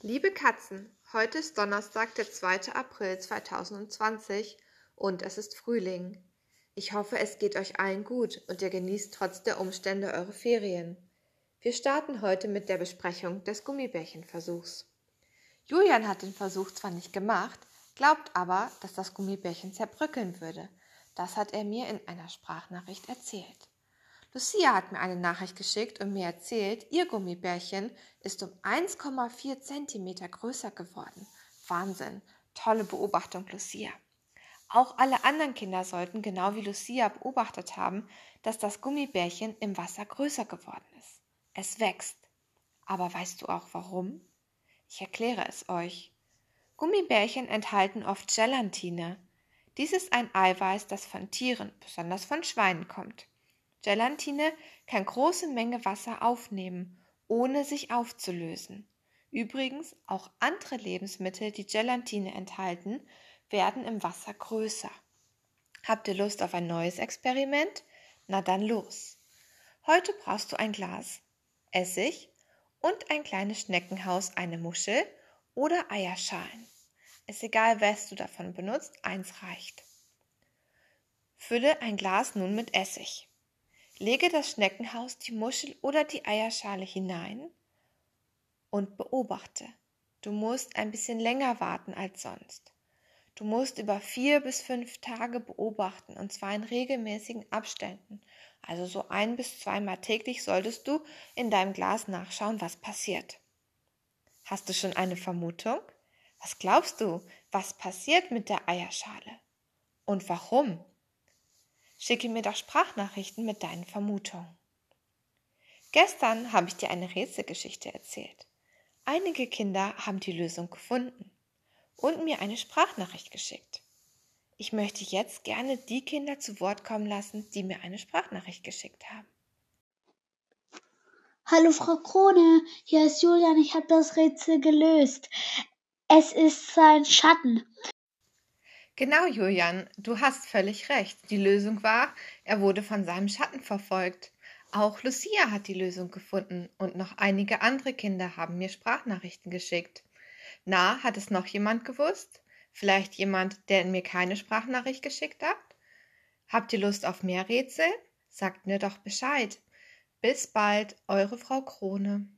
Liebe Katzen, heute ist Donnerstag, der 2. April 2020 und es ist Frühling. Ich hoffe, es geht euch allen gut und ihr genießt trotz der Umstände eure Ferien. Wir starten heute mit der Besprechung des Gummibärchenversuchs. Julian hat den Versuch zwar nicht gemacht, glaubt aber, dass das Gummibärchen zerbröckeln würde. Das hat er mir in einer Sprachnachricht erzählt. Lucia hat mir eine Nachricht geschickt und mir erzählt, ihr Gummibärchen ist um 1,4 Zentimeter größer geworden. Wahnsinn. Tolle Beobachtung, Lucia. Auch alle anderen Kinder sollten, genau wie Lucia, beobachtet haben, dass das Gummibärchen im Wasser größer geworden ist. Es wächst. Aber weißt du auch warum? Ich erkläre es euch. Gummibärchen enthalten oft Gelatine. Dies ist ein Eiweiß, das von Tieren, besonders von Schweinen, kommt. Gelatine kann große Menge Wasser aufnehmen, ohne sich aufzulösen. Übrigens, auch andere Lebensmittel, die Gelatine enthalten, werden im Wasser größer. Habt ihr Lust auf ein neues Experiment? Na dann los. Heute brauchst du ein Glas, Essig und ein kleines Schneckenhaus, eine Muschel oder Eierschalen. Ist egal, was du davon benutzt, eins reicht. Fülle ein Glas nun mit Essig. Lege das Schneckenhaus, die Muschel oder die Eierschale hinein und beobachte. Du musst ein bisschen länger warten als sonst. Du musst über vier bis fünf Tage beobachten und zwar in regelmäßigen Abständen. Also so ein bis zweimal täglich solltest du in deinem Glas nachschauen, was passiert. Hast du schon eine Vermutung? Was glaubst du, was passiert mit der Eierschale? Und warum? Schicke mir doch Sprachnachrichten mit deinen Vermutungen. Gestern habe ich dir eine Rätselgeschichte erzählt. Einige Kinder haben die Lösung gefunden und mir eine Sprachnachricht geschickt. Ich möchte jetzt gerne die Kinder zu Wort kommen lassen, die mir eine Sprachnachricht geschickt haben. Hallo Frau Krone, hier ist Julian, ich habe das Rätsel gelöst. Es ist sein Schatten. Genau, Julian, du hast völlig recht. Die Lösung war, er wurde von seinem Schatten verfolgt. Auch Lucia hat die Lösung gefunden und noch einige andere Kinder haben mir Sprachnachrichten geschickt. Na, hat es noch jemand gewusst? Vielleicht jemand, der mir keine Sprachnachricht geschickt hat? Habt ihr Lust auf mehr Rätsel? Sagt mir doch Bescheid. Bis bald, eure Frau Krone.